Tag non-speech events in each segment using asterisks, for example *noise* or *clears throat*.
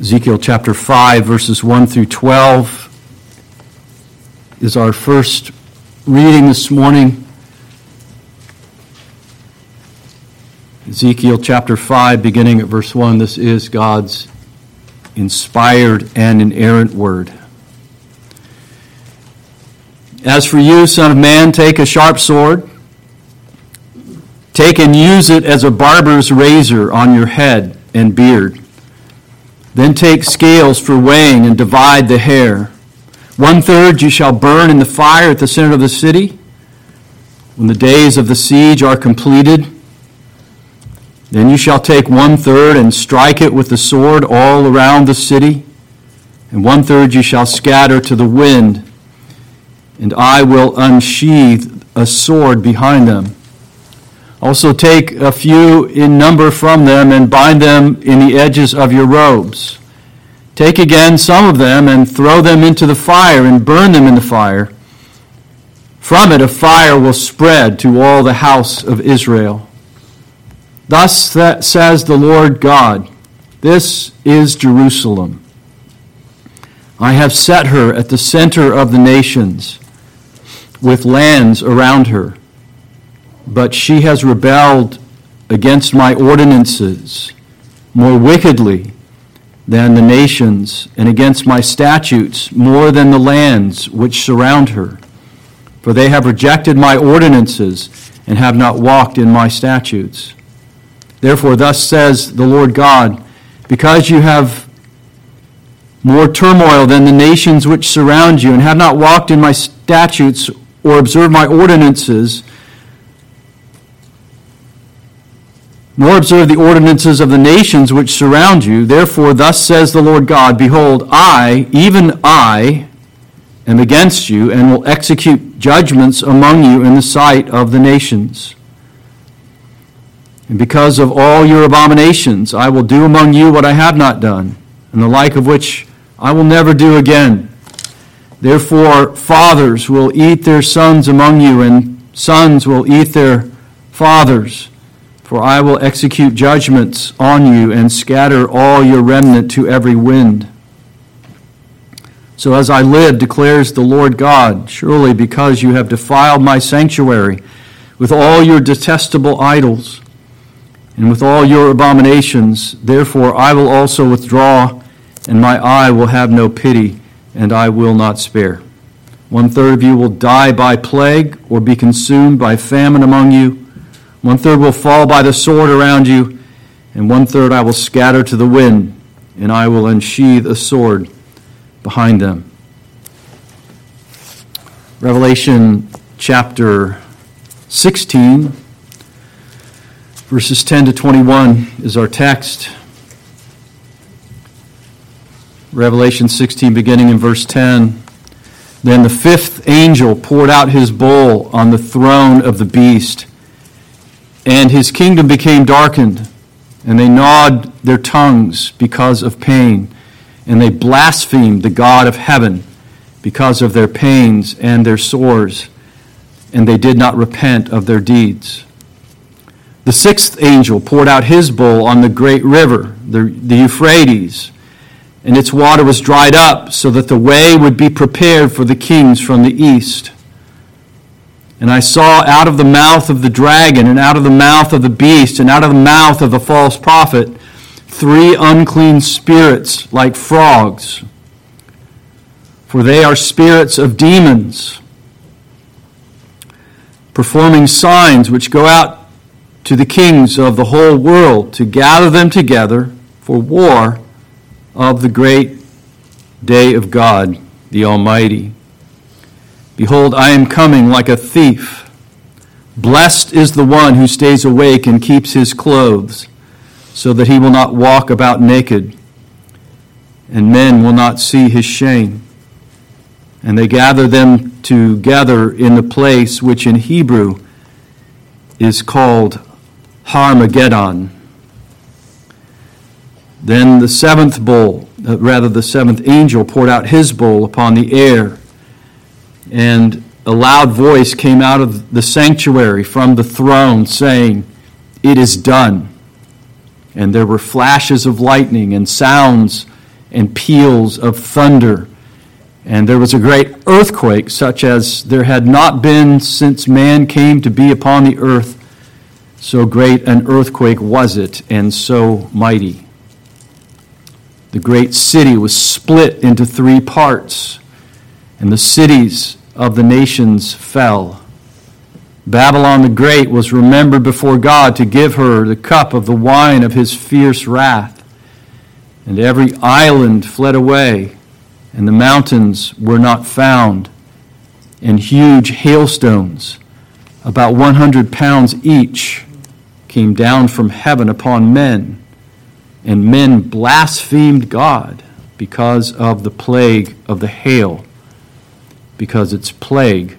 Ezekiel chapter 5, verses 1 through 12 is our first reading this morning. Ezekiel chapter 5, beginning at verse 1. This is God's inspired and inerrant word. As for you, Son of Man, take a sharp sword, take and use it as a barber's razor on your head and beard then take scales for weighing and divide the hair. One third you shall burn in the fire at the center of the city. When the days of the siege are completed, then you shall take one third and strike it with the sword all around the city, and one third you shall scatter to the wind, and I will unsheathe a sword behind them. Also, take a few in number from them and bind them in the edges of your robes. Take again some of them and throw them into the fire and burn them in the fire. From it a fire will spread to all the house of Israel. Thus says the Lord God This is Jerusalem. I have set her at the center of the nations, with lands around her but she has rebelled against my ordinances more wickedly than the nations, and against my statutes more than the lands which surround her. For they have rejected my ordinances and have not walked in my statutes. Therefore, thus says the Lord God, because you have more turmoil than the nations which surround you, and have not walked in my statutes or observed my ordinances, nor observe the ordinances of the nations which surround you. Therefore, thus says the Lord God Behold, I, even I, am against you, and will execute judgments among you in the sight of the nations. And because of all your abominations, I will do among you what I have not done, and the like of which I will never do again. Therefore, fathers will eat their sons among you, and sons will eat their fathers for I will execute judgments on you and scatter all your remnant to every wind. So as I live, declares the Lord God, surely because you have defiled my sanctuary with all your detestable idols and with all your abominations, therefore I will also withdraw, and my eye will have no pity, and I will not spare. One third of you will die by plague or be consumed by famine among you. One third will fall by the sword around you, and one third I will scatter to the wind, and I will unsheathe a sword behind them. Revelation chapter 16, verses 10 to 21 is our text. Revelation 16, beginning in verse 10. Then the fifth angel poured out his bowl on the throne of the beast and his kingdom became darkened, and they gnawed their tongues because of pain, and they blasphemed the God of heaven because of their pains and their sores, and they did not repent of their deeds. The sixth angel poured out his bowl on the great river, the, the Euphrates, and its water was dried up so that the way would be prepared for the kings from the east. And I saw out of the mouth of the dragon, and out of the mouth of the beast, and out of the mouth of the false prophet, three unclean spirits like frogs. For they are spirits of demons, performing signs which go out to the kings of the whole world to gather them together for war of the great day of God the Almighty. Behold, I am coming like a thief. Blessed is the one who stays awake and keeps his clothes, so that he will not walk about naked, and men will not see his shame. And they gather them together in the place which in Hebrew is called Harmageddon. Then the seventh bowl, uh, rather, the seventh angel poured out his bowl upon the air and a loud voice came out of the sanctuary from the throne saying, It is done. And there were flashes of lightning and sounds and peals of thunder. And there was a great earthquake, such as there had not been since man came to be upon the earth. So great an earthquake was it, and so mighty. The great city was split into three parts, and the cities of the nations fell. Babylon the Great was remembered before God to give her the cup of the wine of his fierce wrath. And every island fled away, and the mountains were not found. And huge hailstones, about 100 pounds each, came down from heaven upon men. And men blasphemed God because of the plague of the hail, because its plague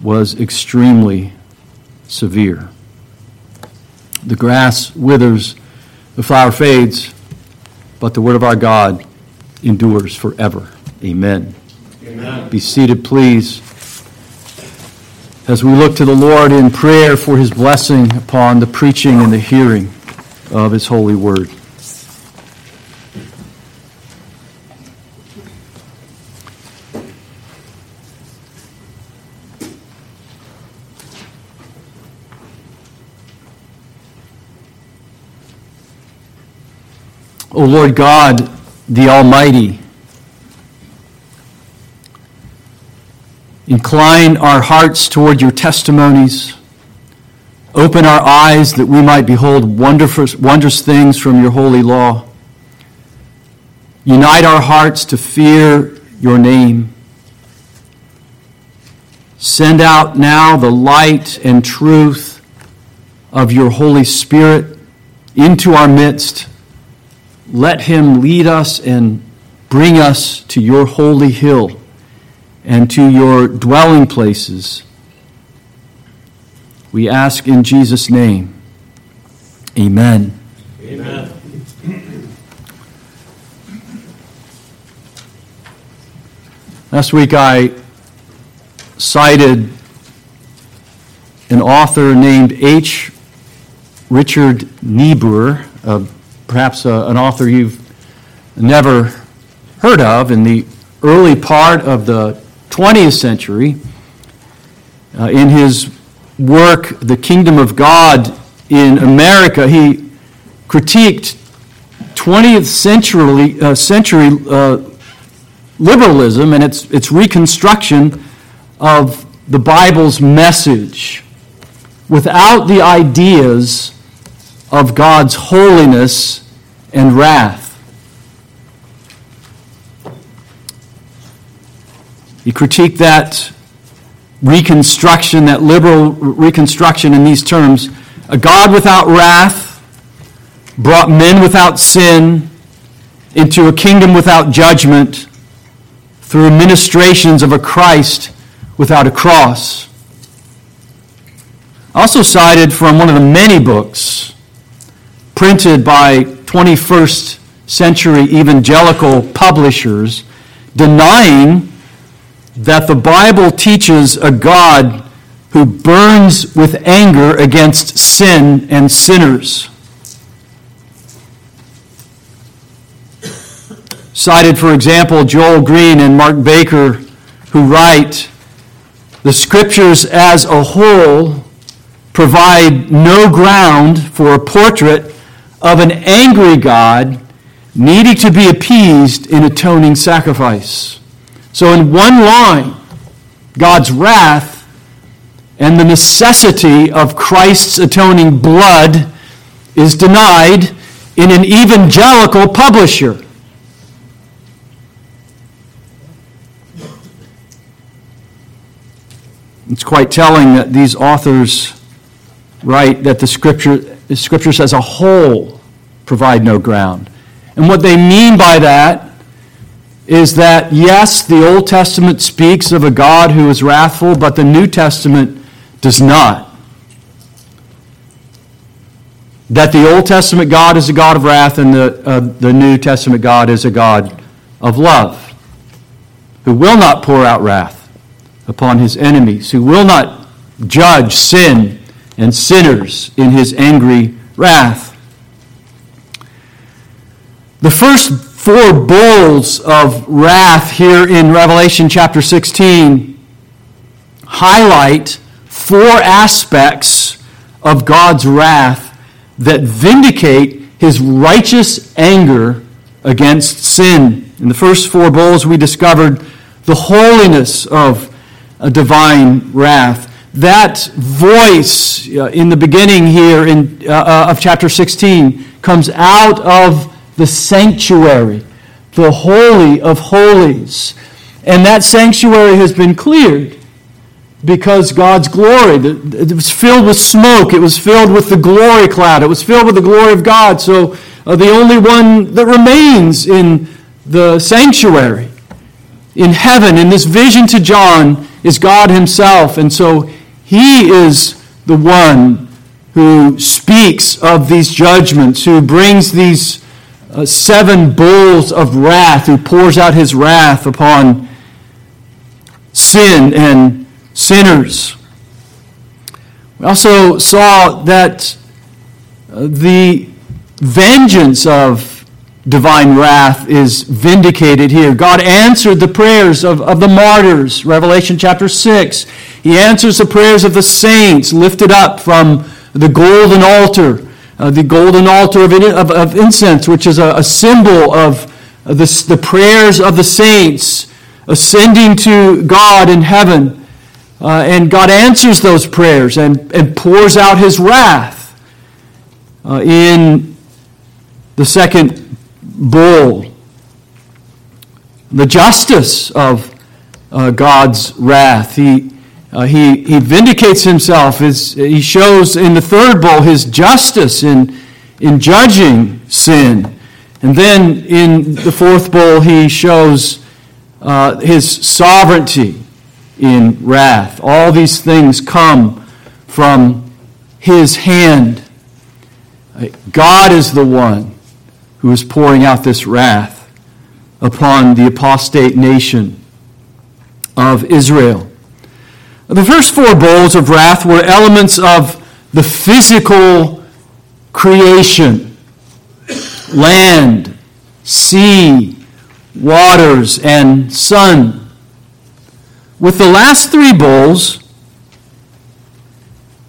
was extremely severe. The grass withers, the flower fades, but the word of our God endures forever. Amen. Amen. Be seated, please, as we look to the Lord in prayer for his blessing upon the preaching and the hearing of his holy word. O Lord God, the Almighty, incline our hearts toward your testimonies. Open our eyes that we might behold wondrous, wondrous things from your holy law. Unite our hearts to fear your name. Send out now the light and truth of your Holy Spirit into our midst let him lead us and bring us to your holy hill and to your dwelling places. We ask in Jesus' name. Amen. Amen. Last week I cited an author named H. Richard Niebuhr, a perhaps uh, an author you've never heard of in the early part of the 20th century. Uh, in his work, The Kingdom of God in America, he critiqued 20th century, uh, century uh, liberalism and its, its reconstruction of the Bible's message without the ideas of God's holiness and wrath. He critiqued that reconstruction, that liberal reconstruction in these terms. A God without wrath brought men without sin into a kingdom without judgment through ministrations of a Christ without a cross. Also cited from one of the many books printed by 21st century evangelical publishers denying that the Bible teaches a God who burns with anger against sin and sinners. Cited, for example, Joel Green and Mark Baker, who write The scriptures as a whole provide no ground for a portrait of an angry God needing to be appeased in atoning sacrifice. So, in one line, God's wrath and the necessity of Christ's atoning blood is denied in an evangelical publisher. It's quite telling that these authors write that the scripture, the scriptures as a whole provide no ground. And what they mean by that is that, yes, the Old Testament speaks of a God who is wrathful, but the New Testament does not. That the Old Testament God is a God of wrath and the, uh, the New Testament God is a God of love, who will not pour out wrath upon his enemies, who will not judge sin and sinners in his angry wrath. The first four bowls of wrath here in Revelation chapter 16 highlight four aspects of God's wrath that vindicate his righteous anger against sin. In the first four bowls, we discovered the holiness of a divine wrath. That voice uh, in the beginning here in, uh, uh, of chapter 16 comes out of the sanctuary, the Holy of Holies. And that sanctuary has been cleared because God's glory, it was filled with smoke, it was filled with the glory cloud, it was filled with the glory of God. So uh, the only one that remains in the sanctuary, in heaven, in this vision to John, is God Himself. And so He is the one who speaks of these judgments, who brings these uh, seven bowls of wrath, who pours out His wrath upon sin and sinners. We also saw that uh, the vengeance of divine wrath is vindicated here. God answered the prayers of, of the martyrs, Revelation chapter 6. He answers the prayers of the saints lifted up from the golden altar, uh, the golden altar of, of, of incense, which is a, a symbol of the, the prayers of the saints ascending to God in heaven. Uh, and God answers those prayers and, and pours out his wrath uh, in the second bowl. The justice of uh, God's wrath. He, uh, he, he vindicates himself. He shows in the third bowl his justice in, in judging sin. And then in the fourth bowl, he shows uh, his sovereignty in wrath. All these things come from his hand. God is the one who is pouring out this wrath upon the apostate nation of Israel. The first four bowls of wrath were elements of the physical creation land, sea, waters, and sun. With the last three bowls,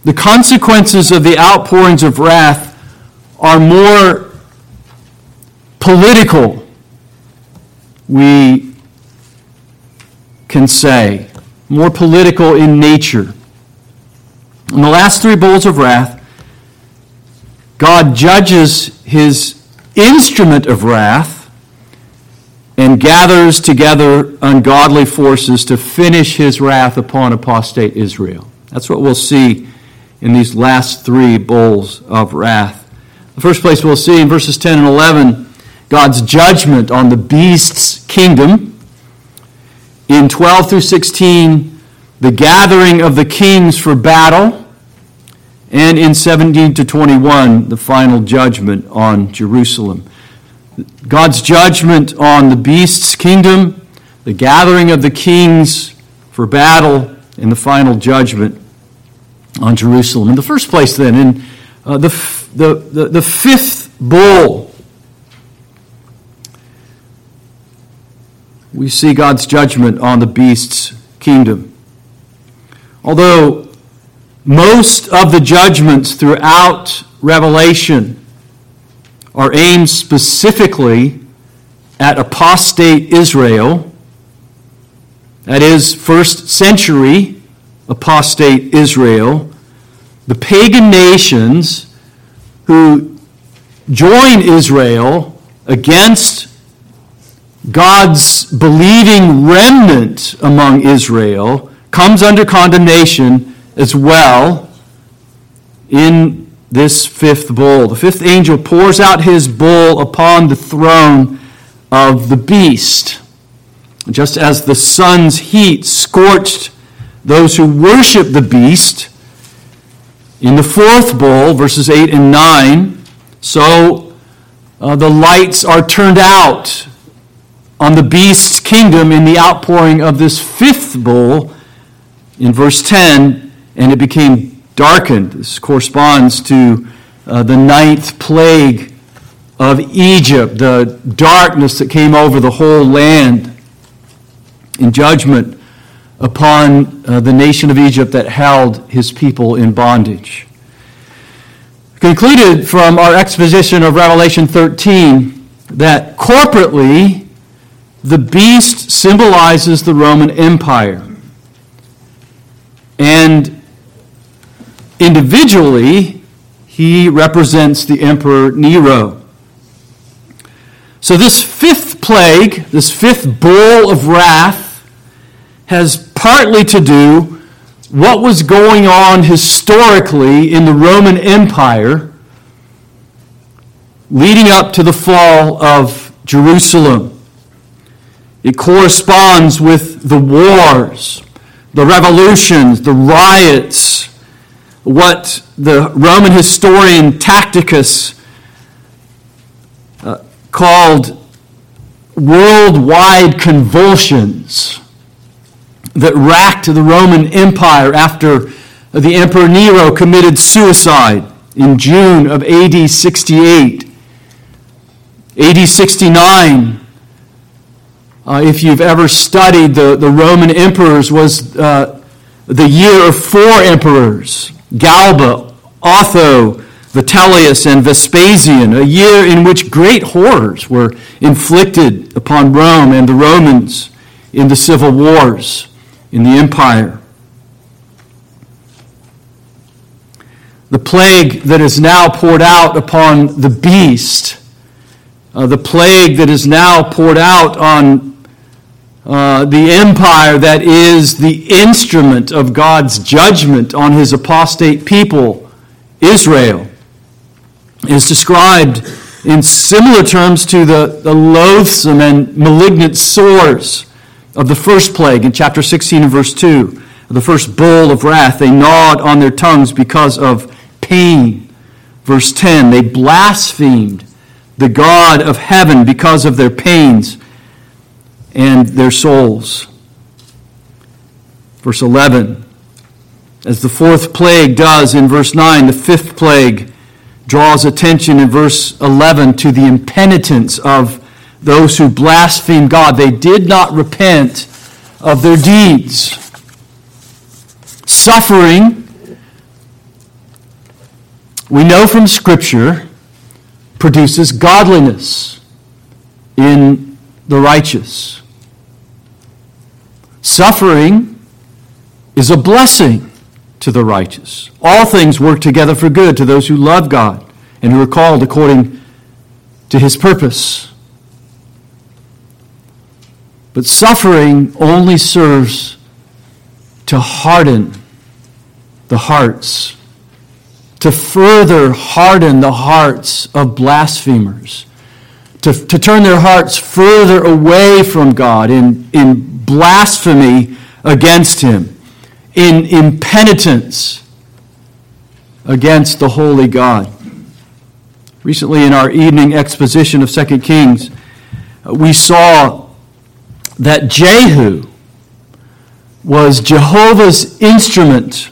the consequences of the outpourings of wrath are more political, we can say, more political in nature. In the last three bowls of wrath, God judges his instrument of wrath and gathers together ungodly forces to finish his wrath upon apostate Israel. That's what we'll see in these last three bowls of wrath. The first place we'll see in verses 10 and 11 God's judgment on the beast's kingdom. In 12 through 16, the gathering of the kings for battle. And in 17 to 21, the final judgment on Jerusalem. God's judgment on the beast's kingdom, the gathering of the kings for battle, and the final judgment on Jerusalem. In the first place, then, in uh, the, the, the, the fifth bowl, we see God's judgment on the beast's kingdom. Although most of the judgments throughout Revelation are aimed specifically at apostate Israel, that is, first century apostate Israel, the pagan nations who join Israel against God's believing remnant among Israel comes under condemnation as well in this fifth bowl. The fifth angel pours out his bowl upon the throne of the beast. Just as the sun's heat scorched those who worship the beast, in the fourth bowl, verses 8 and 9, so uh, the lights are turned out on the beast's kingdom in the outpouring of this fifth bowl in verse 10, and it became darkened. This corresponds to uh, the ninth plague of Egypt, the darkness that came over the whole land in judgment upon uh, the nation of Egypt that held his people in bondage. Concluded from our exposition of Revelation 13 that corporately the beast symbolizes the Roman Empire. And individually, he represents the Emperor Nero. So, this fifth plague, this fifth bowl of wrath, has partly to do what was going on historically in the Roman Empire leading up to the fall of Jerusalem. It corresponds with the wars, the revolutions, the riots, what the Roman historian Tacitus uh, called worldwide convulsions that racked the Roman Empire after the Emperor Nero committed suicide in June of AD 68. AD 69, uh, if you've ever studied the, the Roman emperors, was uh, the year of four emperors Galba, Otho, Vitellius, and Vespasian, a year in which great horrors were inflicted upon Rome and the Romans in the civil wars in the empire. The plague that is now poured out upon the beast, uh, the plague that is now poured out on uh, the empire that is the instrument of God's judgment on his apostate people, Israel, is described in similar terms to the, the loathsome and malignant sores of the first plague in chapter 16 and verse 2, the first bowl of wrath. They gnawed on their tongues because of pain. Verse 10, they blasphemed the God of heaven because of their pains and their souls. Verse 11, as the fourth plague does in verse 9, the fifth plague draws attention in verse 11 to the impenitence of those who blaspheme God. They did not repent of their deeds. Suffering, we know from Scripture, produces godliness in the righteous. Suffering is a blessing to the righteous. All things work together for good to those who love God and who are called according to his purpose. But suffering only serves to harden the hearts, to further harden the hearts of blasphemers, to, to turn their hearts further away from God in, in blasphemy against Him, in impenitence against the holy God. Recently, in our evening exposition of 2 Kings, uh, we saw that Jehu was Jehovah's instrument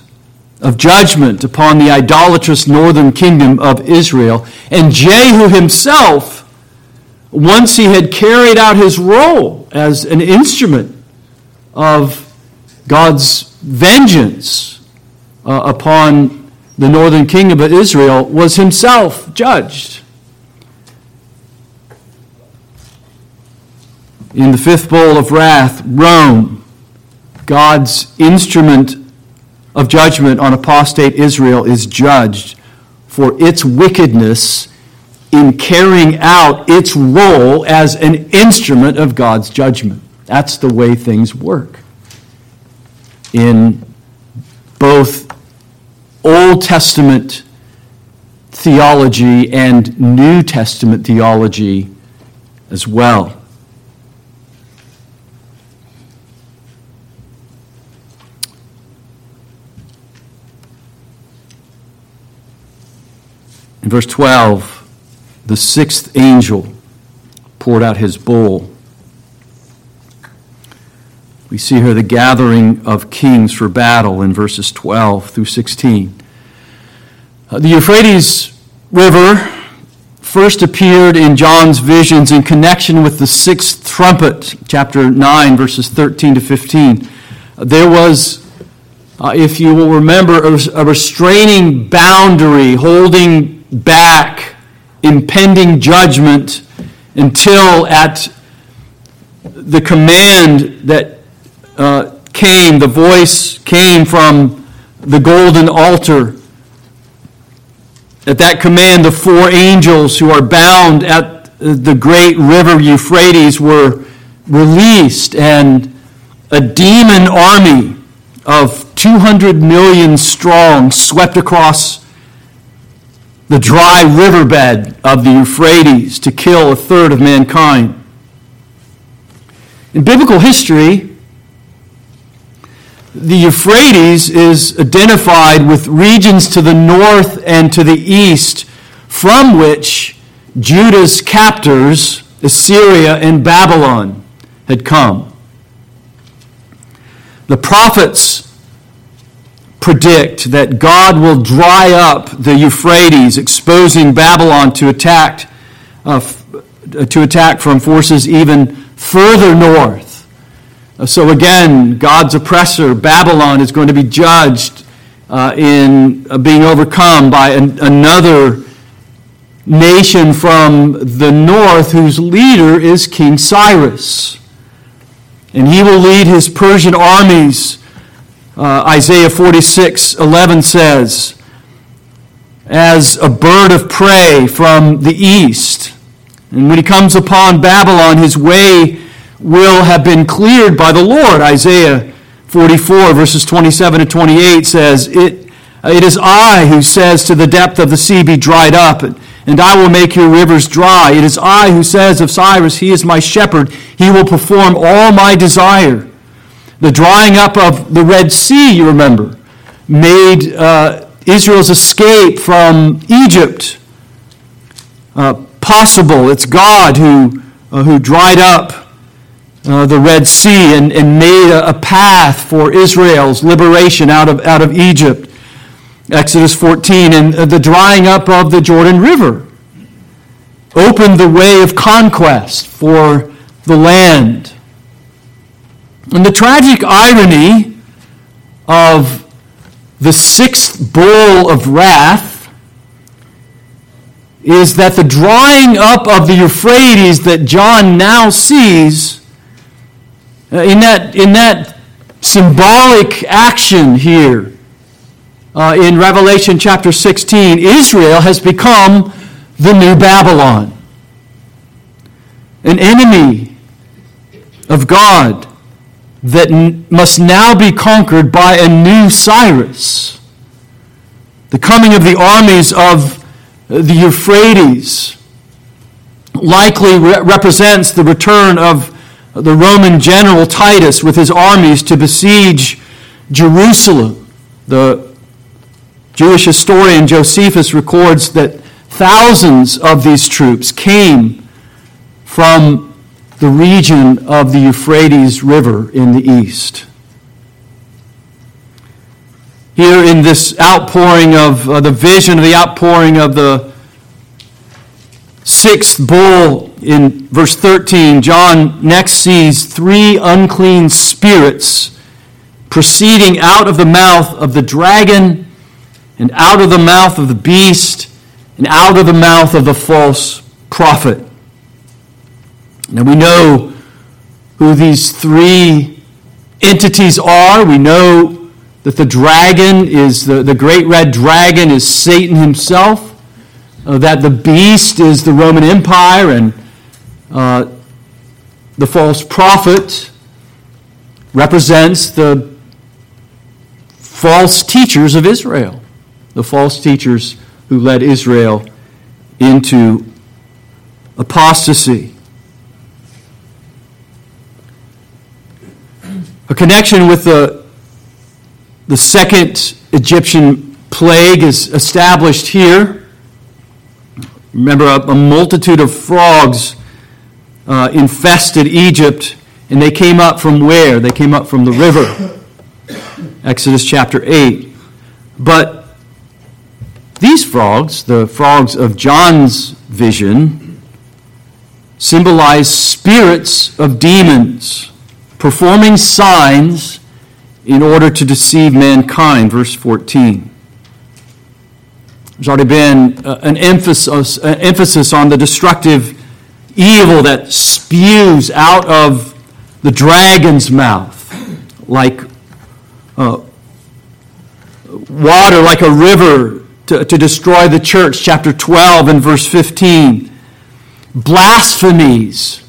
of judgment upon the idolatrous northern kingdom of Israel. And Jehu himself, once he had carried out his role as an instrument of God's vengeance uh, upon the northern kingdom of Israel, was himself judged. In the fifth bowl of wrath, Rome, God's instrument of judgment on apostate Israel, is judged for its wickedness in carrying out its role as an instrument of God's judgment. That's the way things work. In both Old Testament theology and New Testament theology as well. In verse 12, the sixth angel poured out his bowl. We see here the gathering of kings for battle in verses 12 through 16. Uh, the Euphrates River first appeared in John's visions in connection with the sixth trumpet, chapter 9, verses 13 to 15. There was, uh, if you will remember, a restraining boundary holding back impending judgment until at the command that uh, came, the voice came from the golden altar at that command, the four angels who are bound at the great river Euphrates were released, and a demon army of 200 million strong swept across the dry riverbed of the Euphrates to kill a third of mankind. In biblical history, the Euphrates is identified with regions to the north and to the east from which Judah's captors, Assyria and Babylon, had come. The prophets predict that God will dry up the Euphrates, exposing Babylon to attack, uh, to attack from forces even further north. So again, God's oppressor, Babylon, is going to be judged uh, in uh, being overcome by an, another nation from the north whose leader is King Cyrus. And he will lead his Persian armies. Uh, Isaiah 46 11 says, as a bird of prey from the east. And when he comes upon Babylon, his way will have been cleared by the Lord. Isaiah 44, verses 27 to 28 says, It, it is I who says to the depth of the sea, Be dried up, and I will make your rivers dry. It is I who says of Cyrus, He is my shepherd. He will perform all my desire. The drying up of the Red Sea, you remember, made uh, Israel's escape from Egypt uh, possible. It's God who, uh, who dried up uh, the Red Sea and, and made a, a, path for Israel's liberation out of, out of Egypt. Exodus 14, and the drying up of the Jordan River opened the way of conquest for the land. And the tragic irony of the sixth bowl of wrath is that the drying up of the Euphrates that John now sees uh, in that, in that symbolic action here uh, in Revelation chapter 16, Israel has become the new Babylon, an enemy of God that n- must now be conquered by a new Cyrus. The coming of the armies of the Euphrates likely re- represents the return of the Roman general Titus with his armies to besiege Jerusalem. The Jewish historian Josephus records that thousands of these troops came from the region of the Euphrates River in the east. Here in this outpouring of uh, the vision of the outpouring of the sixth bowl in verse 13, John next sees three unclean spirits proceeding out of the mouth of the dragon, and out of the mouth of the beast, and out of the mouth of the false prophet. Now we know who these three entities are. We know that the dragon is the, the great red dragon is Satan himself, uh, that the beast is the Roman Empire, and uh, the false prophet represents the false teachers of Israel, the false teachers who led Israel into apostasy. A connection with the, the second Egyptian plague is established here. Remember, a, a multitude of frogs uh, infested Egypt, and they came up from where? They came up from the river. *coughs* Exodus chapter 8. But These frogs, the frogs of John's vision, symbolize spirits of demons performing signs in order to deceive mankind. Verse 14. There's already been uh, an emphasis, an emphasis on the destructive evil that spews out of the dragon's mouth like uh, water, like a river to, to destroy the church. Chapter 12 and verse 15. Blasphemies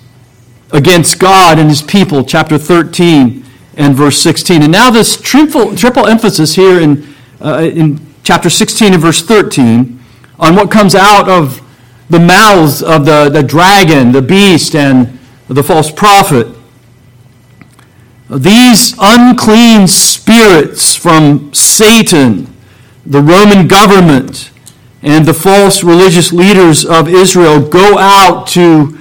against God and his people. Chapter 13 and verse 16. And now this triple, triple emphasis here in, uh, in chapter 16 and verse 13 on what comes out of the mouths of the, the dragon, the beast, and the false prophet. These unclean spirits from Satan, the Roman government, and the false religious leaders of Israel go out to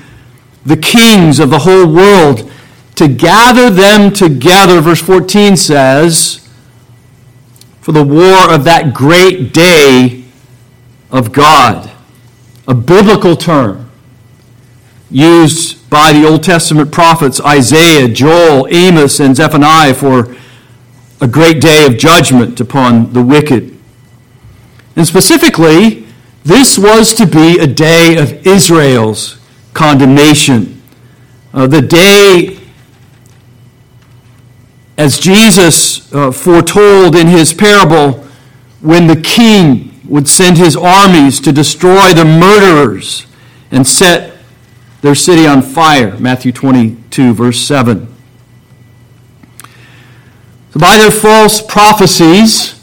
the kings of the whole world to gather them together, verse 14 says, for the war of that great day of God. A biblical term used by the Old Testament prophets Isaiah, Joel, Amos, and Zephaniah for a great day of judgment upon the wicked. And specifically, this was to be a day of Israel's condemnation. Uh, the day as Jesus uh, foretold in his parable when the king would send his armies to destroy the murderers and set their city on fire. Matthew 22, verse 7. So by their false prophecies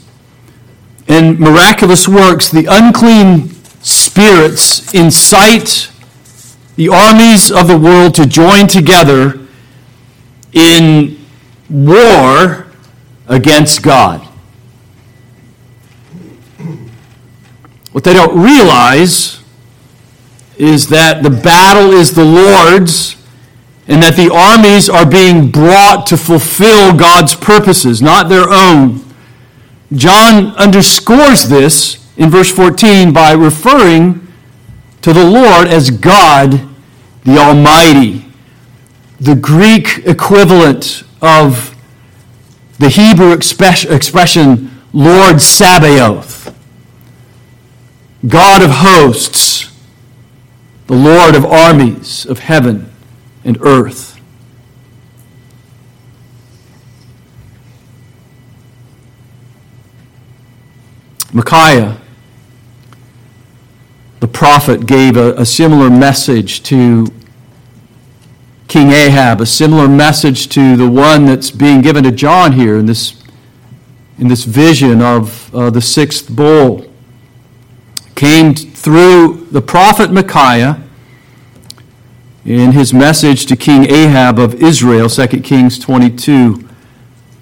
and miraculous works, the unclean spirits incite the armies of the world to join together in war against God. What they don't realize is that the battle is the Lord's and that the armies are being brought to fulfill God's purposes, not their own. John underscores this in verse 14 by referring to the Lord as God the Almighty. The Greek equivalent of the Hebrew expression, Lord Sabaoth, God of hosts, the Lord of armies of heaven and earth. Micaiah, the prophet, gave a, a similar message to King Ahab, a similar message to the one that's being given to John here in this, in this vision of uh, the sixth bowl. Came through the prophet Micaiah in his message to King Ahab of Israel, 2 Kings 22,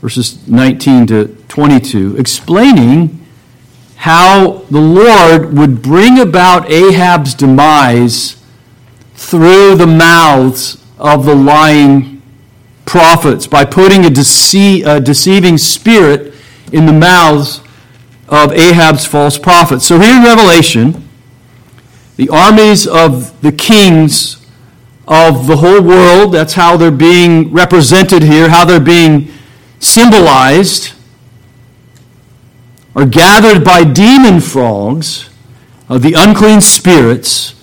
verses 19 to 22, explaining how the Lord would bring about Ahab's demise through the mouths of the lying prophets by putting a, dece- a deceiving spirit in the mouths of Ahab's false prophets. So here in Revelation, the armies of the kings of the whole world, that's how they're being represented here, how they're being symbolized, are gathered by demon frogs, of the unclean spirits,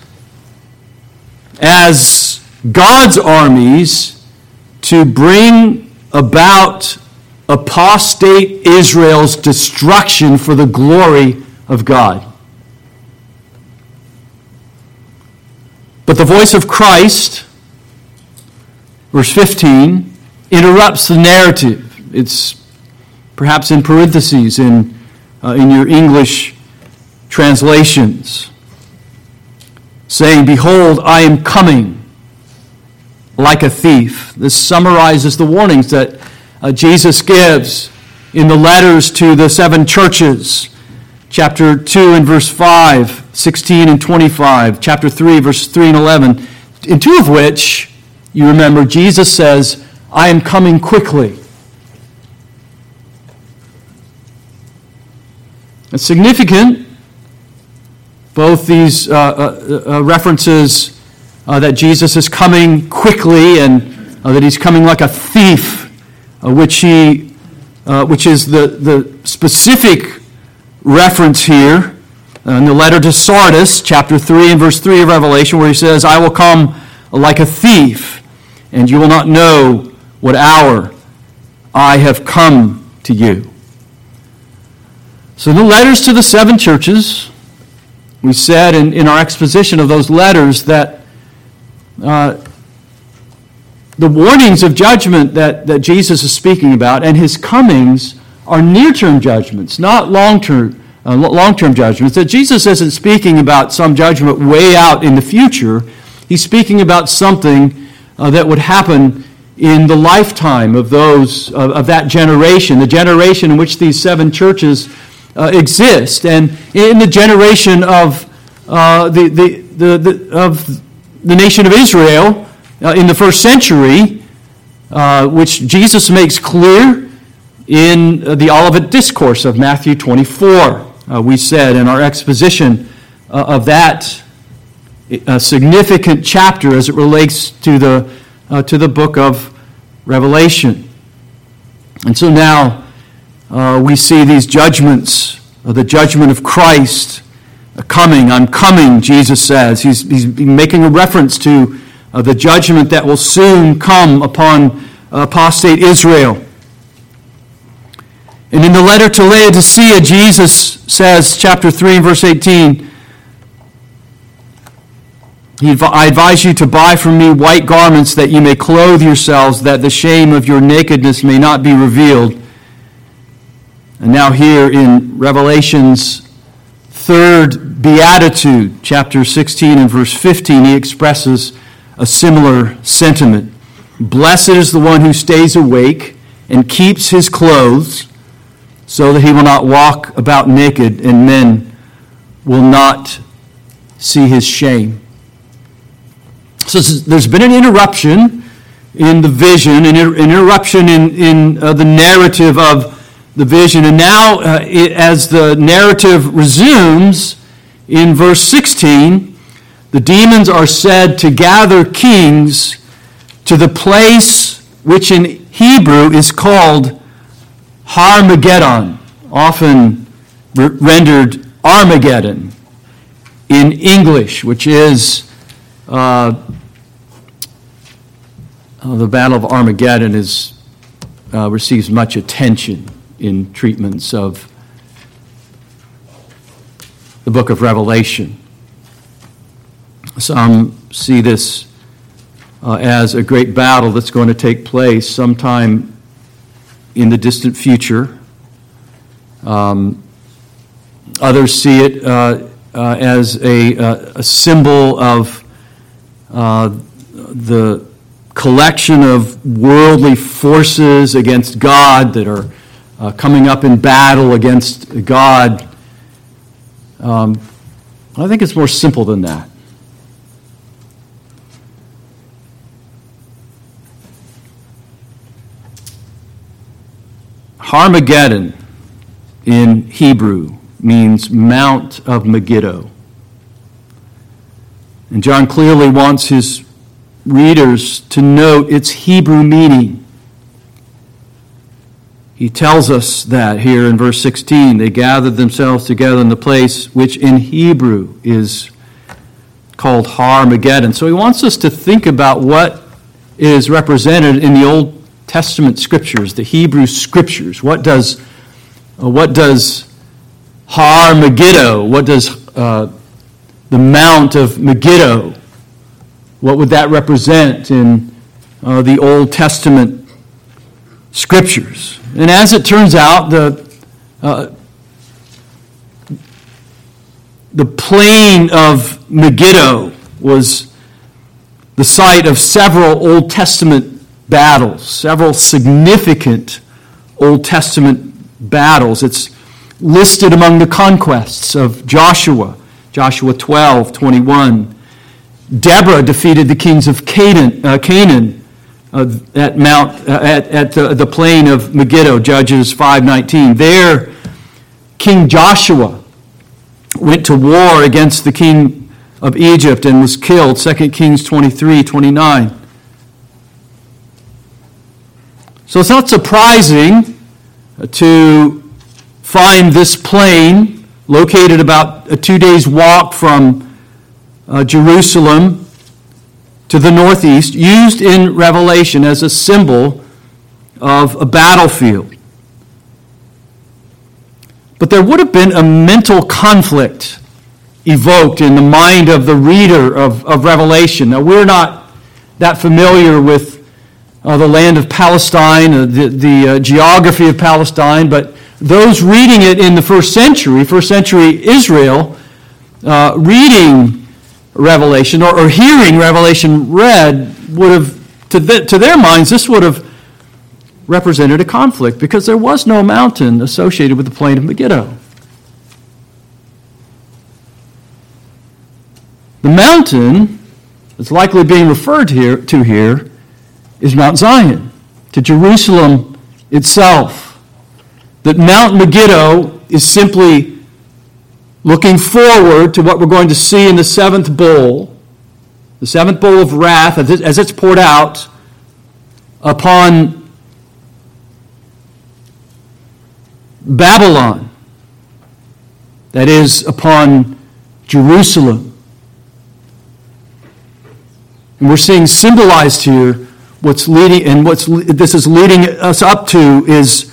as God's armies to bring about apostate Israel's destruction for the glory of God. But the voice of Christ, verse 15, interrupts the narrative. It's perhaps in parentheses in, uh, in your English translations, saying, Behold, I am coming like a thief. This summarizes the warnings that uh, Jesus gives in the letters to the seven churches. Chapter 2 and verse 5, 16 and 25. Chapter 3, verse 3 and 11. In two of which, you remember, Jesus says, I am coming quickly. It's significant both these uh, uh, uh references uh, that Jesus is coming quickly and uh, that he's coming like a thief, Uh, which, he, uh, which is the, the specific reference here uh, in the letter to Sardis, chapter 3 and verse 3 of Revelation, where he says, I will come like a thief, and you will not know what hour I have come to you. So, the letters to the seven churches, we said in, in our exposition of those letters that uh, the warnings of judgment that, that Jesus is speaking about and his comings are near term judgments, not long term. Uh, long-term judgments that jesus isn't speaking about some judgment way out in the future he's speaking about something uh, that would happen in the lifetime of those of, of, that generation the generation in which these seven churches uh, exist. And in the generation of uh, the, the, the, the, of the nation of Israel uh, in the first century, uh, which Jesus makes clear in the Olivet Discourse of Matthew 24. Uh, we said in our exposition uh, of that significant chapter as it relates to the, to the book of Revelation. And so now, uh, we see these judgments, uh, the judgment of Christ uh, coming. I'm coming, Jesus says. He's, he's making a reference to uh, the judgment that will soon come upon apostate Israel. And in the letter to Laodicea, Jesus says, chapter 3 and verse 18, I advise you to buy from me white garments that you may clothe yourselves, that the shame of your nakedness may not be revealed and now, here in Revelation's third beatitude, chapter 16 and verse 15, he expresses a similar sentiment. Blessed is the one who stays awake and keeps his clothes so that he will not walk about naked and men will not see his shame. So there's been an interruption in the vision, an interruption in, in uh, the narrative of the vision. And now, uh, it, as the narrative resumes in verse 16, the demons are said to gather kings to the place which in Hebrew is called Harmageddon, often re- rendered Armageddon in English, which is uh, uh, the Battle of Armageddon is, uh, receives much attention in treatments of the book of Revelation. Some see this uh, as a great battle that's going to take place sometime in the distant future. Um, others see it uh, uh, as a, uh, a, symbol of uh, the collection of worldly forces against God that are uh, coming up in battle against God. Um, I think it's more simple than that. Harmageddon in Hebrew means Mount of Megiddo. And John clearly wants his readers to note its Hebrew meaning. He tells us that here in verse 16. They gathered themselves together in the place which in Hebrew is called Har Megiddon. So he wants us to think about what is represented in the Old Testament scriptures, the Hebrew scriptures. What does, uh, what does Har Megiddo, what does uh, the Mount of Megiddo, what would that represent in uh, the Old Testament scriptures? And as it turns out, the, uh, the plain of Megiddo was the site of several Old Testament battles, several significant Old Testament battles. It's listed among the conquests of Joshua, Joshua 12, 21. Deborah defeated the kings of Canaan, uh, Canaan uh, at Mount uh, at, at the, the plain of Megiddo, Judges 5:19. There, King Josiah went to war against the king of Egypt and was killed, 2 Kings 23 29. So it's not surprising to find this plain located about a two days' walk from uh, Jerusalem to the northeast, used in Revelation as a symbol of a battlefield. But there would have been a mental conflict evoked in the mind of the reader of, of Revelation. Now, we're not that familiar with uh, the land of Palestine, uh, the, the uh, geography of Palestine, but those reading it in the first century, first century Israel, uh, reading Revelation or, or, hearing Revelation read would have, to, to their minds, this would have represented a conflict because there was no mountain associated with the plain of Megiddo. The mountain that's likely being referred here, to here is Mount Zion, to Jerusalem itself. That Mount Megiddo is simply looking forward to what we're going to see in the seventh bowl, the seventh bowl of wrath as it's poured out upon Babylon, that is, upon Jerusalem. And we're seeing symbolized here what's leading, and what's this is leading us up to is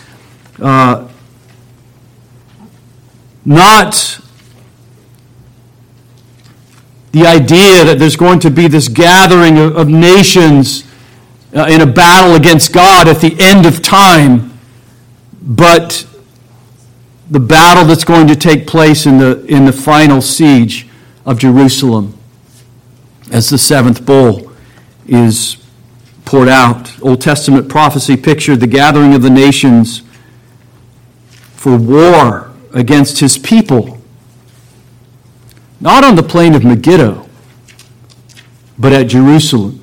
uh, not the idea that there's going to be this gathering of, of nations uh, in a battle against God at the end of time, but the battle that's going to take place in the, in the final siege of Jerusalem as the seventh bowl is poured out. Old Testament prophecy pictured the gathering of the nations for war against his people, not on the plain of Megiddo, but at Jerusalem.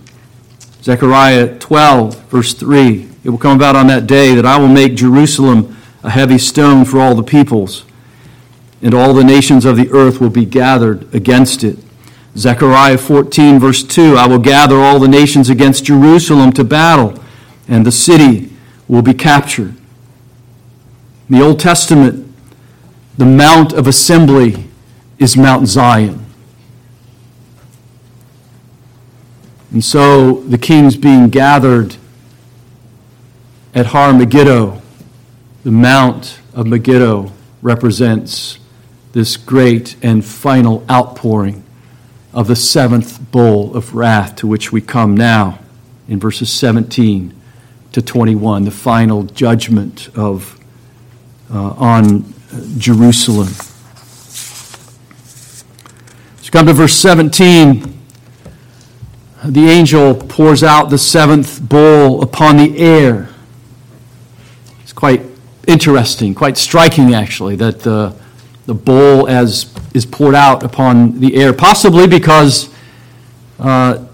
Zechariah 12, verse 3. It will come about on that day that I will make Jerusalem a heavy stone for all the peoples, and all the nations of the earth will be gathered against it. Zechariah 14, verse 2 I will gather all the nations against Jerusalem to battle, and the city will be captured. In the Old Testament, the Mount of Assembly is Mount Zion. And so the kings being gathered at Har Megiddo the Mount of Megiddo represents this great and final outpouring of the seventh bowl of wrath to which we come now in verses 17 to 21, the final judgment of, uh, on Jerusalem. So come to verse 17. The angel pours out the seventh bowl upon the air. It's quite interesting, quite striking actually, that the, the bowl as is poured out upon the air, possibly because uh,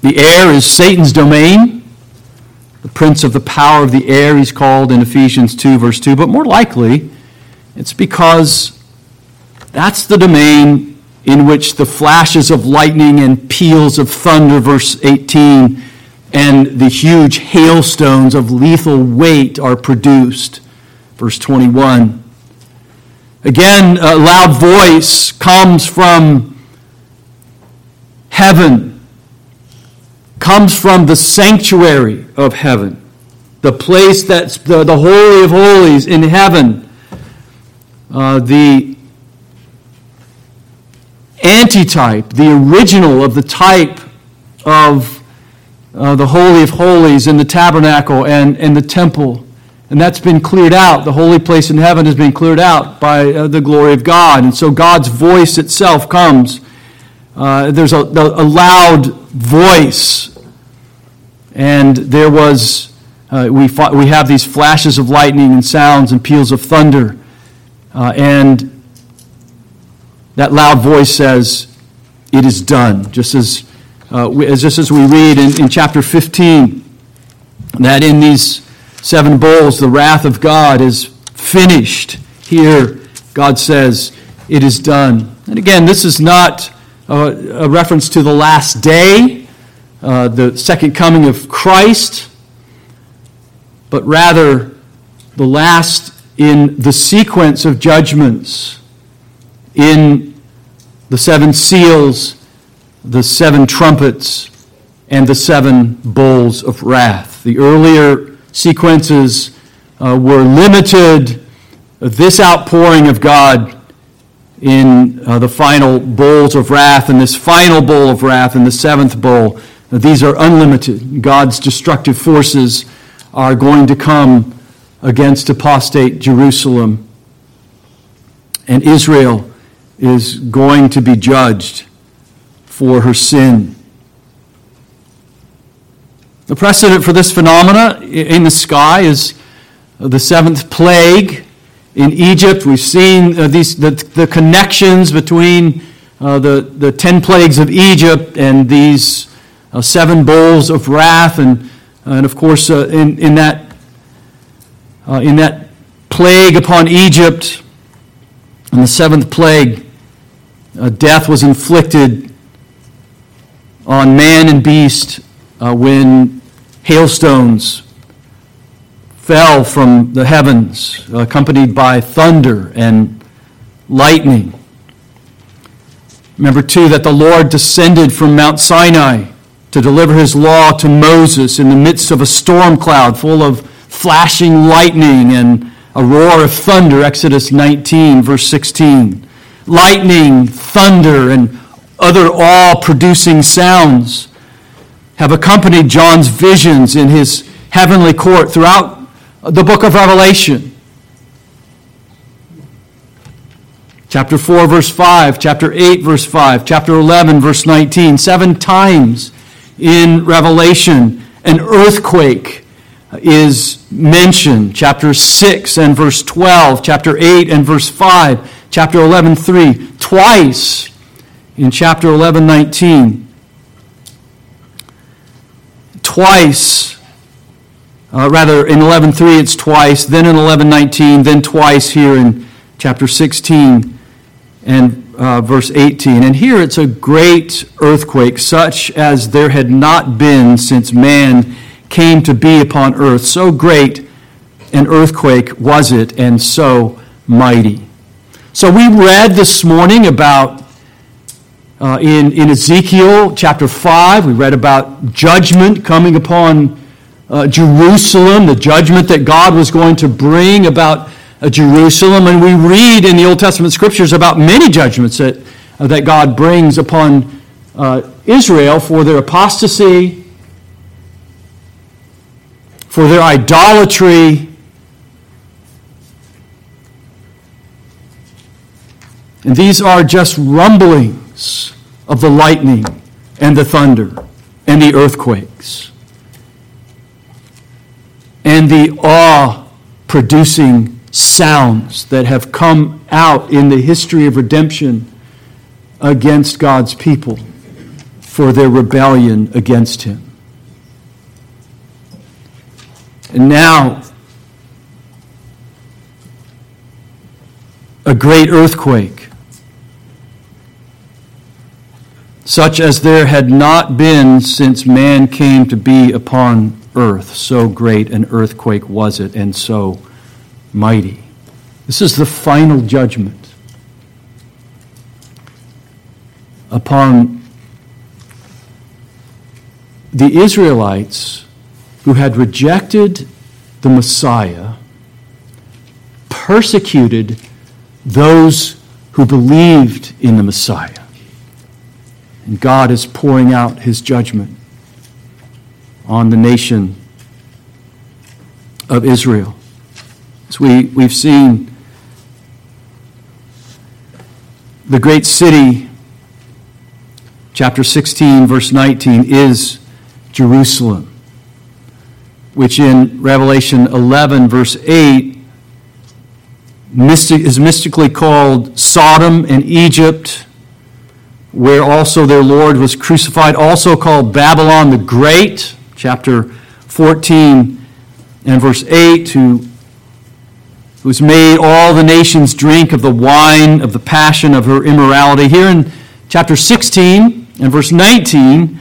the air is Satan's domain. The prince of the power of the air, he's called in Ephesians 2, verse 2. But more likely, it's because that's the domain in which the flashes of lightning and peals of thunder, verse 18, and the huge hailstones of lethal weight are produced. Verse 21. Again, a loud voice comes from heaven, comes from the sanctuary of heaven, the place that's the, the Holy of Holies in heaven. Uh, the antitype, the original of the type of uh, the Holy of Holies in the tabernacle and, and the temple. And that's been cleared out. The holy place in heaven has been cleared out by uh, the glory of God. And so God's voice itself comes. Uh, there's a, a, loud voice. And there was, uh, we, fought, we have these flashes of lightning and sounds and peals of thunder. Uh, and that loud voice says, It is done. Just as, uh, we, just as we read in, in chapter 15, that in these seven bowls, the wrath of God is finished. Here, God says, it is done. And again, this is not a, a reference to the last day, uh, the second coming of Christ, but rather the last in the sequence of judgments in the seven seals, the seven trumpets, and the seven bowls of wrath. The earlier sequences uh, were limited. This outpouring of God in uh, the final bowls of wrath, and this final bowl of wrath, and the seventh bowl, these are unlimited. God's destructive forces are going to come against apostate Jerusalem. And Israel is going to be judged for her sin. The precedent for this phenomena in the sky is the seventh plague in Egypt. We've seen uh, these, the, the connections between uh, the, the ten plagues of Egypt and these uh, seven bowls of wrath. And, and of course, uh, in, in, that, uh, in that plague upon Egypt, in the seventh plague, uh, death was inflicted on man and beast Uh, when hailstones fell from the heavens, accompanied by thunder and lightning. Remember, too, that the Lord descended from Mount Sinai to deliver his law to Moses in the midst of a storm cloud full of flashing lightning and a roar of thunder, Exodus 19, verse 16. Lightning, thunder, and other awe producing sounds have accompanied John's visions in his heavenly court throughout the book of Revelation. Chapter 4, verse 5, chapter 8, verse 5, chapter 11, verse 19. Seven times in Revelation, an earthquake is mentioned. Chapter 6 and verse 12, chapter 8 and verse 5, chapter 11, 3. Twice in chapter 11, 19. Twice uh, rather, in 11.3 it's twice, then in 11.19, then twice here in chapter 16 and uh, verse 18. And here it's a great earthquake, such as there had not been since man came to be upon earth. So great an earthquake was it, and so mighty. So we read this morning about uh, in, in Ezekiel chapter 5, we read about judgment coming upon uh, Jerusalem, the judgment that God was going to bring about uh, Jerusalem. And we read in the Old Testament scriptures about many judgments that, uh, that God brings upon uh, Israel for their apostasy, for their idolatry. And these are just rumblings of the lightning and the thunder and the earthquakes and the awe producing sounds that have come out in the history of redemption against God's people for their rebellion against Him. And now, a great earthquake, such as there had not been since man came to be upon earth. So great an earthquake was it, and so mighty. This is the final judgment upon the Israelites who had rejected the Messiah, persecuted those who believed in the Messiah. And God is pouring out his judgment on the nation of Israel. As we, we've seen the great city, chapter 16, verse 19, is Jerusalem, which in Revelation 11, verse 8, mystic, is mystically called Sodom and Egypt, where also their Lord was crucified, also called Babylon the Great chapter 14 and verse 8 to who's made all the nations drink of the wine of the passion of her immorality. Here in chapter 16 and verse 19,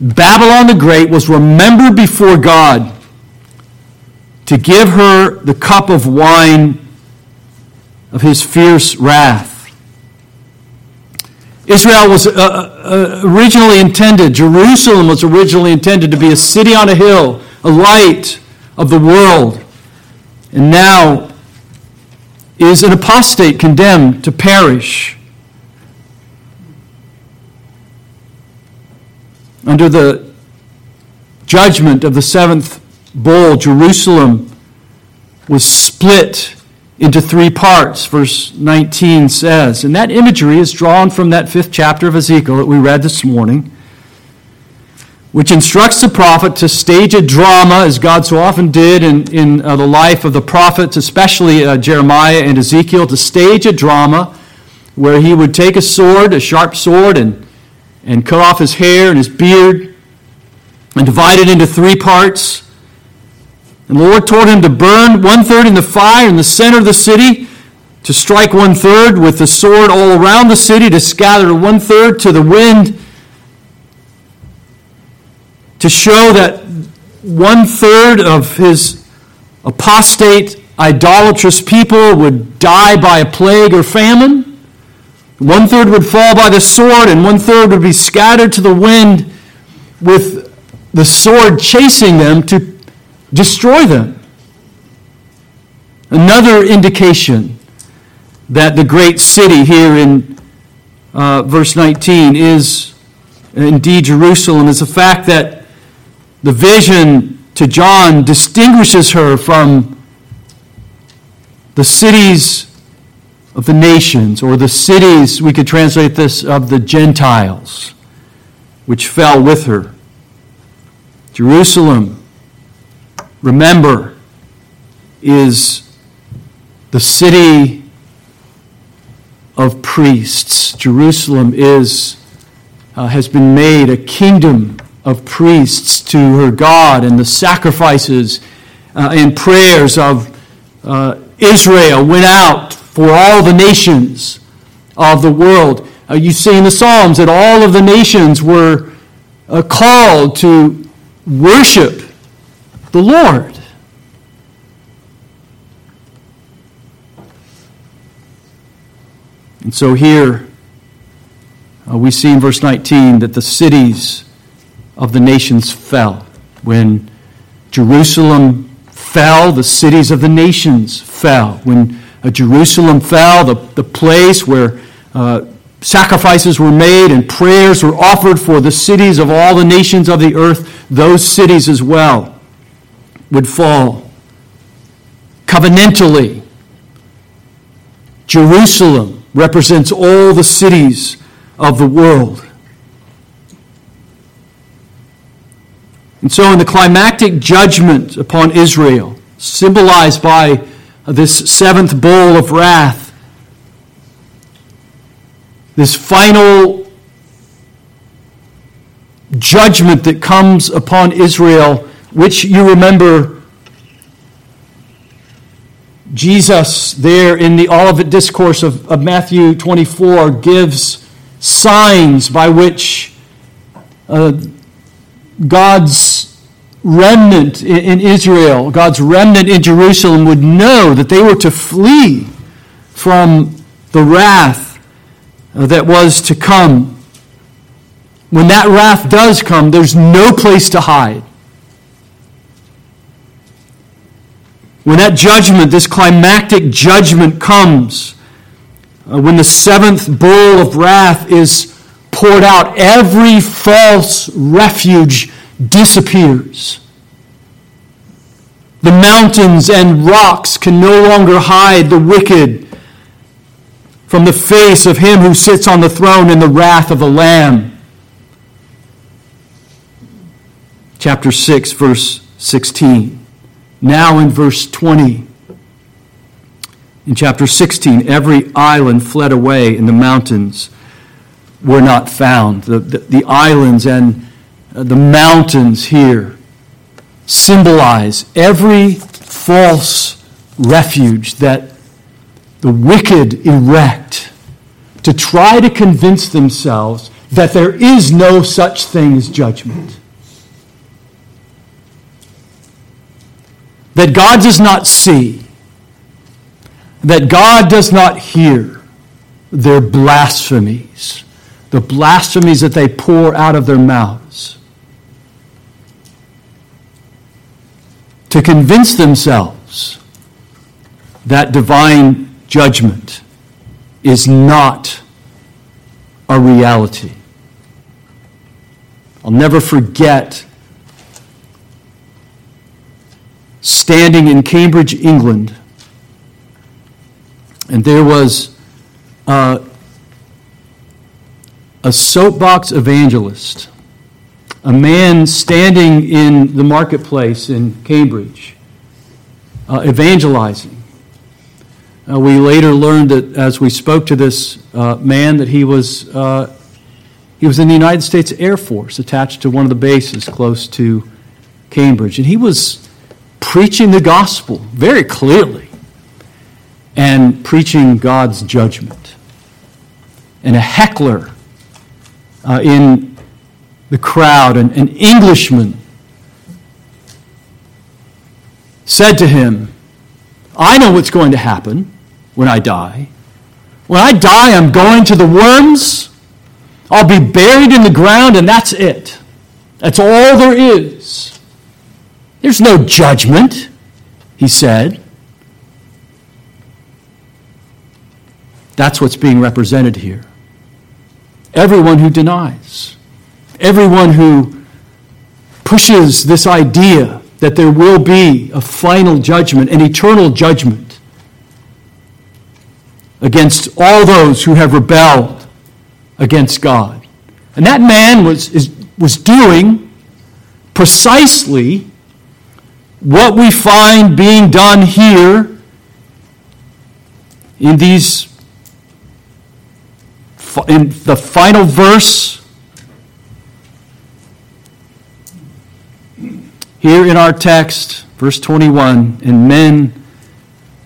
Babylon the Great was remembered before God to give her the cup of wine of his fierce wrath. Israel was uh, uh, originally intended, Jerusalem was originally intended to be a city on a hill, a light of the world and now is an apostate condemned to perish. Under the judgment of the seventh bowl, Jerusalem was split into three parts, verse 19 says. And that imagery is drawn from that fifth chapter of Ezekiel that we read this morning which instructs the prophet to stage a drama, as God so often did in, in uh, the life of the prophets, especially uh, Jeremiah and Ezekiel, to stage a drama where he would take a sword, a sharp sword, and, and cut off his hair and his beard and divide it into three parts. And the Lord told him to burn one third in the fire in the center of the city, to strike one third with the sword all around the city, to scatter one third to the wind to show that one third of his apostate, idolatrous people would die by a plague or famine. One third would fall by the sword, and one third would be scattered to the wind with the sword chasing them to destroy them. Another indication that the great city here in uh, verse 19 is indeed Jerusalem is the fact that the vision to John distinguishes her from the cities of the nations, or the cities, we could translate this, of the Gentiles, which fell with her. Jerusalem, remember, is the city of priests. Jerusalem is, uh, has been made a kingdom of priests to her God and the sacrifices uh, and prayers of uh, Israel went out for all the nations of the world. Uh, you see in the Psalms that all of the nations were uh, called to worship the Lord. And so here uh, we see in verse 19 that the cities of the nations fell. When Jerusalem fell, the cities of the nations fell. When uh, Jerusalem fell, the, the place where uh, sacrifices were made and prayers were offered for the cities of all the nations of the earth, those cities as well would fall. Covenantally, Jerusalem represents all the cities of the world. And so, in the climactic judgment upon Israel, symbolized by this seventh bowl of wrath, this final judgment that comes upon Israel, which you remember Jesus, there in the Olivet Discourse of, of Matthew 24, gives signs by which uh, God's remnant in Israel, God's remnant in Jerusalem would know that they were to flee from the wrath that was to come. When that wrath does come, there's no place to hide. When that judgment, this climactic judgment comes, uh, when the seventh bowl of wrath is poured out, every false refuge disappears. The mountains and rocks can no longer hide the wicked from the face of him who sits on the throne in the wrath of the Lamb. Chapter 6, verse 16. Now in verse 20. In chapter 16, every island fled away and the mountains were not found. The, the, the islands and uh, the mountains here symbolize every false refuge that the wicked erect to try to convince themselves that there is no such thing as judgment. That God does not see, that God does not hear their blasphemies, the blasphemies that they pour out of their mouths. To convince themselves that divine judgment is not a reality. I'll never forget standing in Cambridge, England, and there was uh, a soapbox evangelist, a man standing in the marketplace in Cambridge, uh, evangelizing. Uh, we later learned that as we spoke to this uh, man that he was uh, he was in the United States Air Force attached to one of the bases close to Cambridge, and he was preaching the gospel very clearly and preaching God's judgment. And a heckler uh, in the crowd, an, an Englishman, said to him, I know what's going to happen when I die. When I die, I'm going to the worms. I'll be buried in the ground, and that's it. That's all there is. There's no judgment, he said. That's what's being represented here. Everyone who denies, everyone who pushes this idea that there will be a final judgment, an eternal judgment against all those who have rebelled against God. And that man was, is, was doing precisely what we find being done here in these in the final verse here in our text verse 21 and men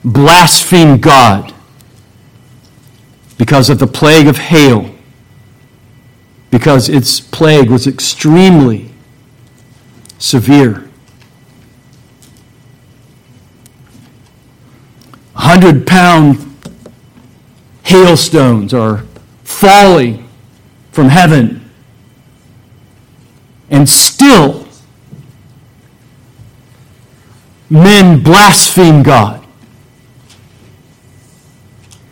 blaspheme God because of the plague of hail because its plague was extremely severe hundred pound hailstones are falling from heaven. And still, men blaspheme God.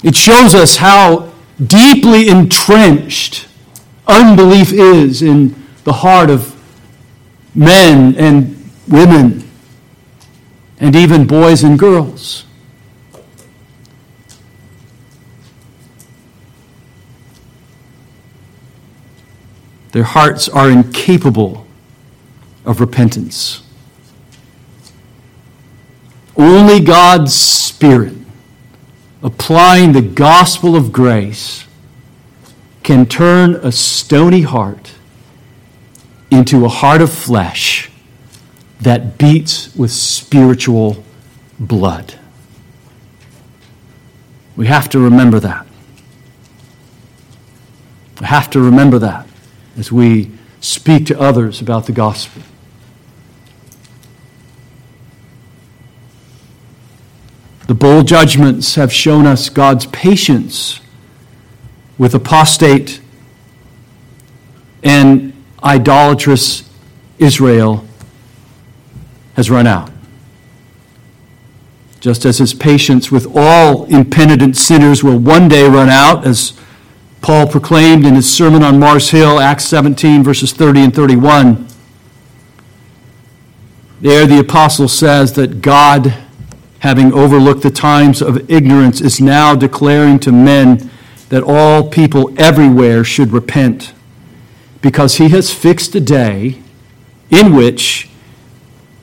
It shows us how deeply entrenched unbelief is in the heart of men and women, and even boys and girls. Their hearts are incapable of repentance. Only God's Spirit, applying the gospel of grace, can turn a stony heart into a heart of flesh that beats with spiritual blood. We have to remember that. We have to remember that as we speak to others about the gospel. The bowl judgments have shown us God's patience with apostate and idolatrous Israel has run out. Just as his patience with all impenitent sinners will one day run out, as Paul proclaimed in his sermon on Mars Hill, Acts 17, verses 30 and 31. There, the apostle says that God, having overlooked the times of ignorance, is now declaring to men that all people everywhere should repent, because he has fixed a day in which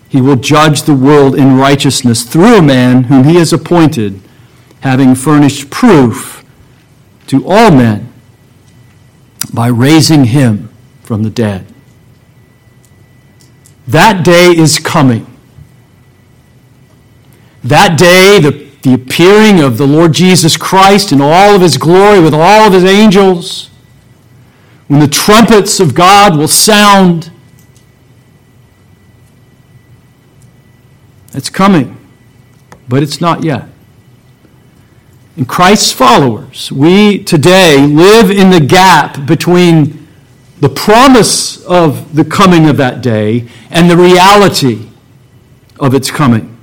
he will judge the world in righteousness through a man whom he has appointed, having furnished proof to all men by raising him from the dead. That day is coming. That day, the, the appearing of the Lord Jesus Christ in all of his glory with all of his angels, when the trumpets of God will sound, it's coming, but it's not yet. And Christ's followers, we today live in the gap between the promise of the coming of that day and the reality of its coming.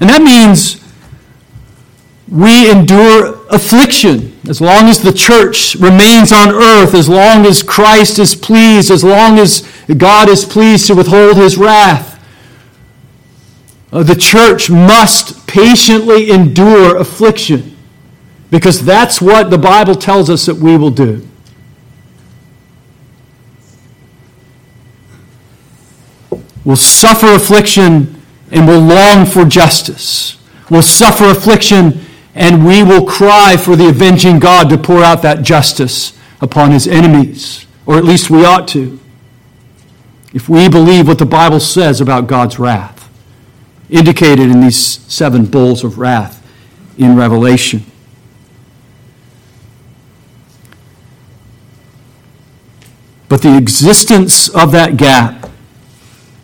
And that means we endure affliction as long as the church remains on earth, as long as Christ is pleased, as long as God is pleased to withhold his wrath. Uh, the church must patiently endure affliction because that's what the Bible tells us that we will do. We'll suffer affliction and we'll long for justice. We'll suffer affliction and we will cry for the avenging God to pour out that justice upon his enemies, or at least we ought to, if we believe what the Bible says about God's wrath, indicated in these seven bowls of wrath in Revelation. But the existence of that gap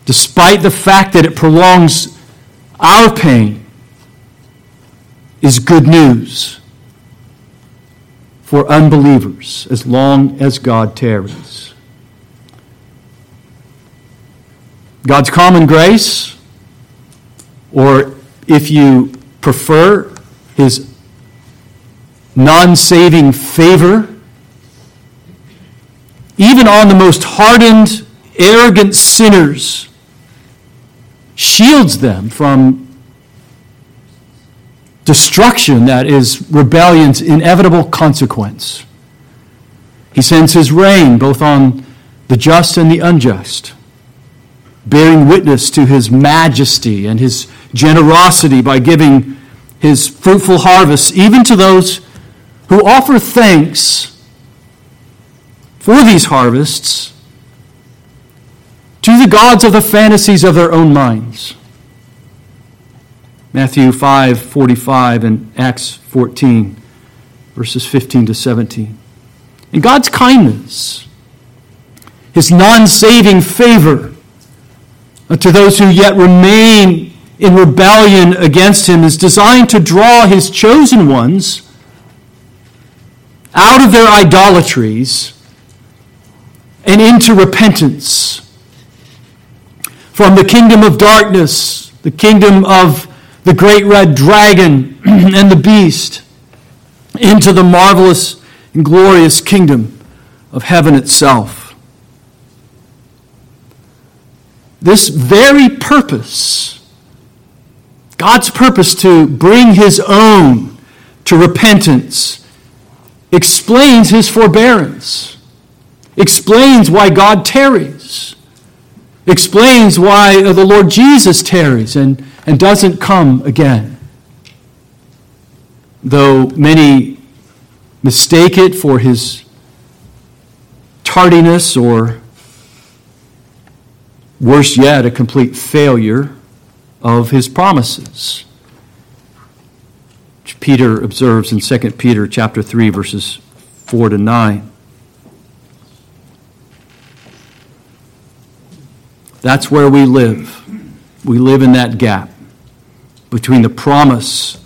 despite the fact that it prolongs our pain, is good news for unbelievers as long as God tarries. God's common grace, or if you prefer, his non saving favor, even on the most hardened, arrogant sinners shields them from destruction that is rebellion's inevitable consequence. He sends his rain both on the just and the unjust, bearing witness to his majesty and his generosity by giving his fruitful harvest even to those who offer thanks for these harvests to the gods of the fantasies of their own minds. Matthew 5:45 and Acts 14 verses 15 to 17. And God's kindness, his non-saving favor to those who yet remain in rebellion against him is designed to draw his chosen ones out of their idolatries and into repentance from the kingdom of darkness, the kingdom of the great red dragon *clears throat* and the beast, into the marvelous and glorious kingdom of heaven itself. This very purpose, God's purpose to bring his own to repentance, explains his forbearance, explains why God tarries explains why uh, the Lord Jesus tarries and, and doesn't come again. Though many mistake it for his tardiness or, worse yet, a complete failure of his promises. Which Peter observes in 2 Peter chapter 3 verses 4 to 9. That's where we live. We live in that gap between the promise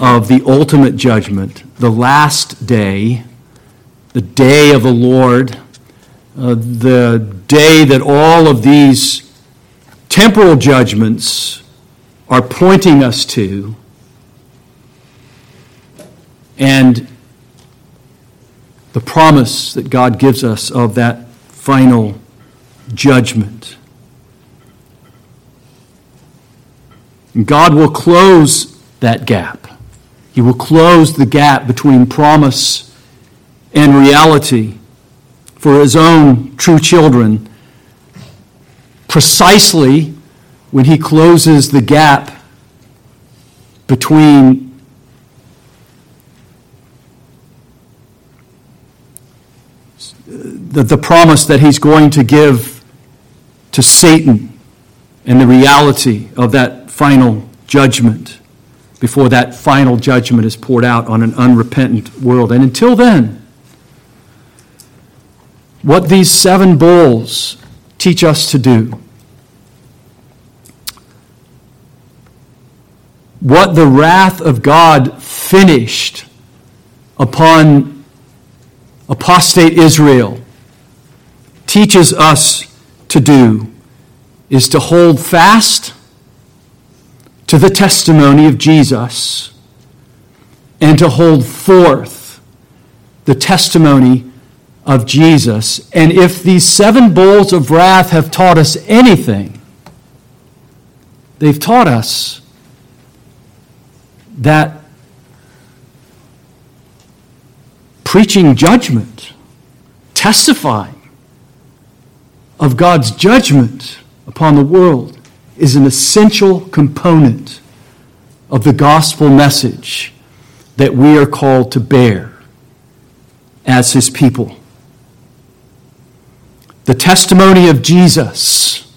of the ultimate judgment, the last day, the day of the Lord, uh, the day that all of these temporal judgments are pointing us to, and the promise that God gives us of that final judgment. God will close that gap. He will close the gap between promise and reality for his own true children precisely when he closes the gap between the, the promise that he's going to give to Satan and the reality of that final judgment before that final judgment is poured out on an unrepentant world. And until then, what these seven bowls teach us to do, what the wrath of God finished upon apostate Israel teaches us to do is to hold fast to the testimony of Jesus and to hold forth the testimony of Jesus. And if these seven bowls of wrath have taught us anything, they've taught us that preaching judgment, testifying of God's judgment upon the world is an essential component of the gospel message that we are called to bear as his people. The testimony of Jesus,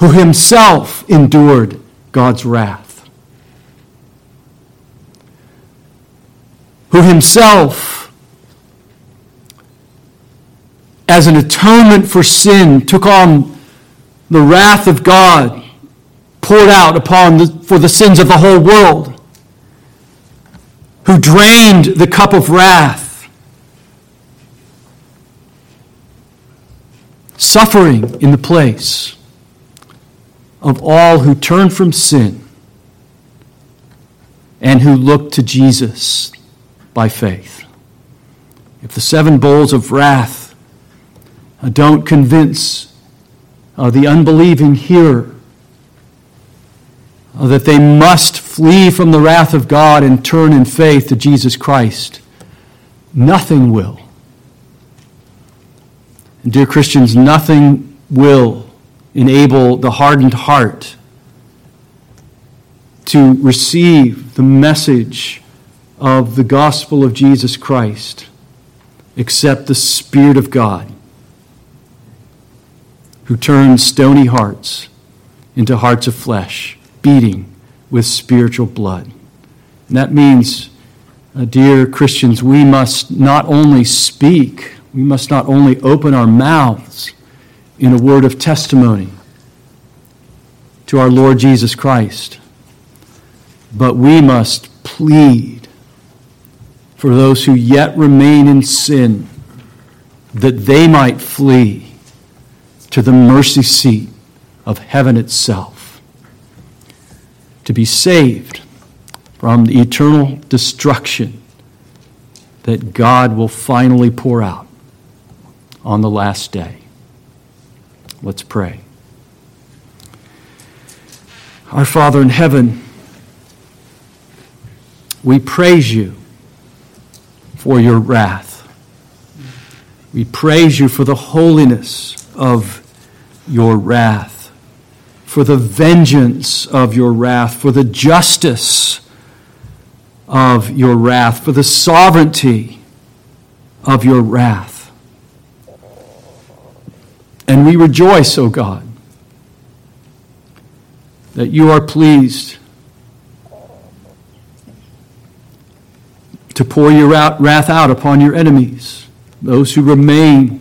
who himself endured God's wrath, who himself, as an atonement for sin, took on the wrath of God poured out upon the, for the sins of the whole world, who drained the cup of wrath, suffering in the place of all who turn from sin and who look to Jesus by faith. If the seven bowls of wrath don't convince uh, the unbelieving hearer uh, that they must flee from the wrath of God and turn in faith to Jesus Christ. Nothing will. And dear Christians, nothing will enable the hardened heart to receive the message of the gospel of Jesus Christ except the Spirit of God who turns stony hearts into hearts of flesh, beating with spiritual blood. And that means, uh, dear Christians, we must not only speak, we must not only open our mouths in a word of testimony to our Lord Jesus Christ, but we must plead for those who yet remain in sin that they might flee to the mercy seat of heaven itself, to be saved from the eternal destruction that God will finally pour out on the last day. Let's pray. Our Father in heaven, we praise you for your wrath. We praise you for the holiness of your wrath, for the vengeance of your wrath, for the justice of your wrath, for the sovereignty of your wrath. And we rejoice, O God, that you are pleased to pour your wrath out upon your enemies, those who remain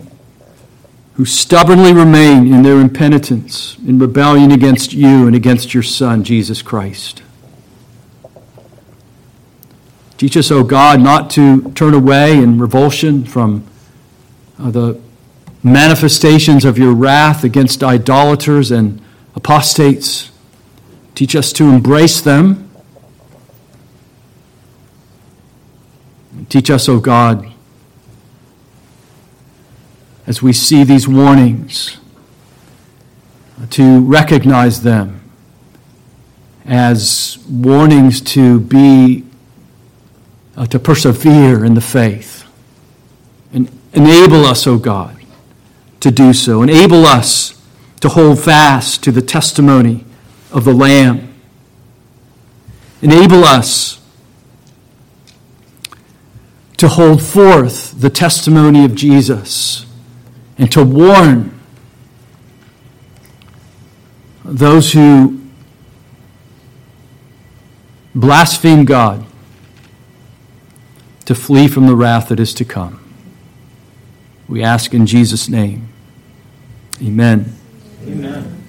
who stubbornly remain in their impenitence, in rebellion against you and against your Son, Jesus Christ. Teach us, O God, not to turn away in revulsion from uh, the manifestations of your wrath against idolaters and apostates. Teach us to embrace them. Teach us, O oh God, as we see these warnings, to recognize them as warnings to be, uh, to persevere in the faith. And enable us, O oh God, to do so. Enable us to hold fast to the testimony of the Lamb. Enable us to hold forth the testimony of Jesus and to warn those who blaspheme God, to flee from the wrath that is to come. We ask in Jesus' name. Amen. Amen.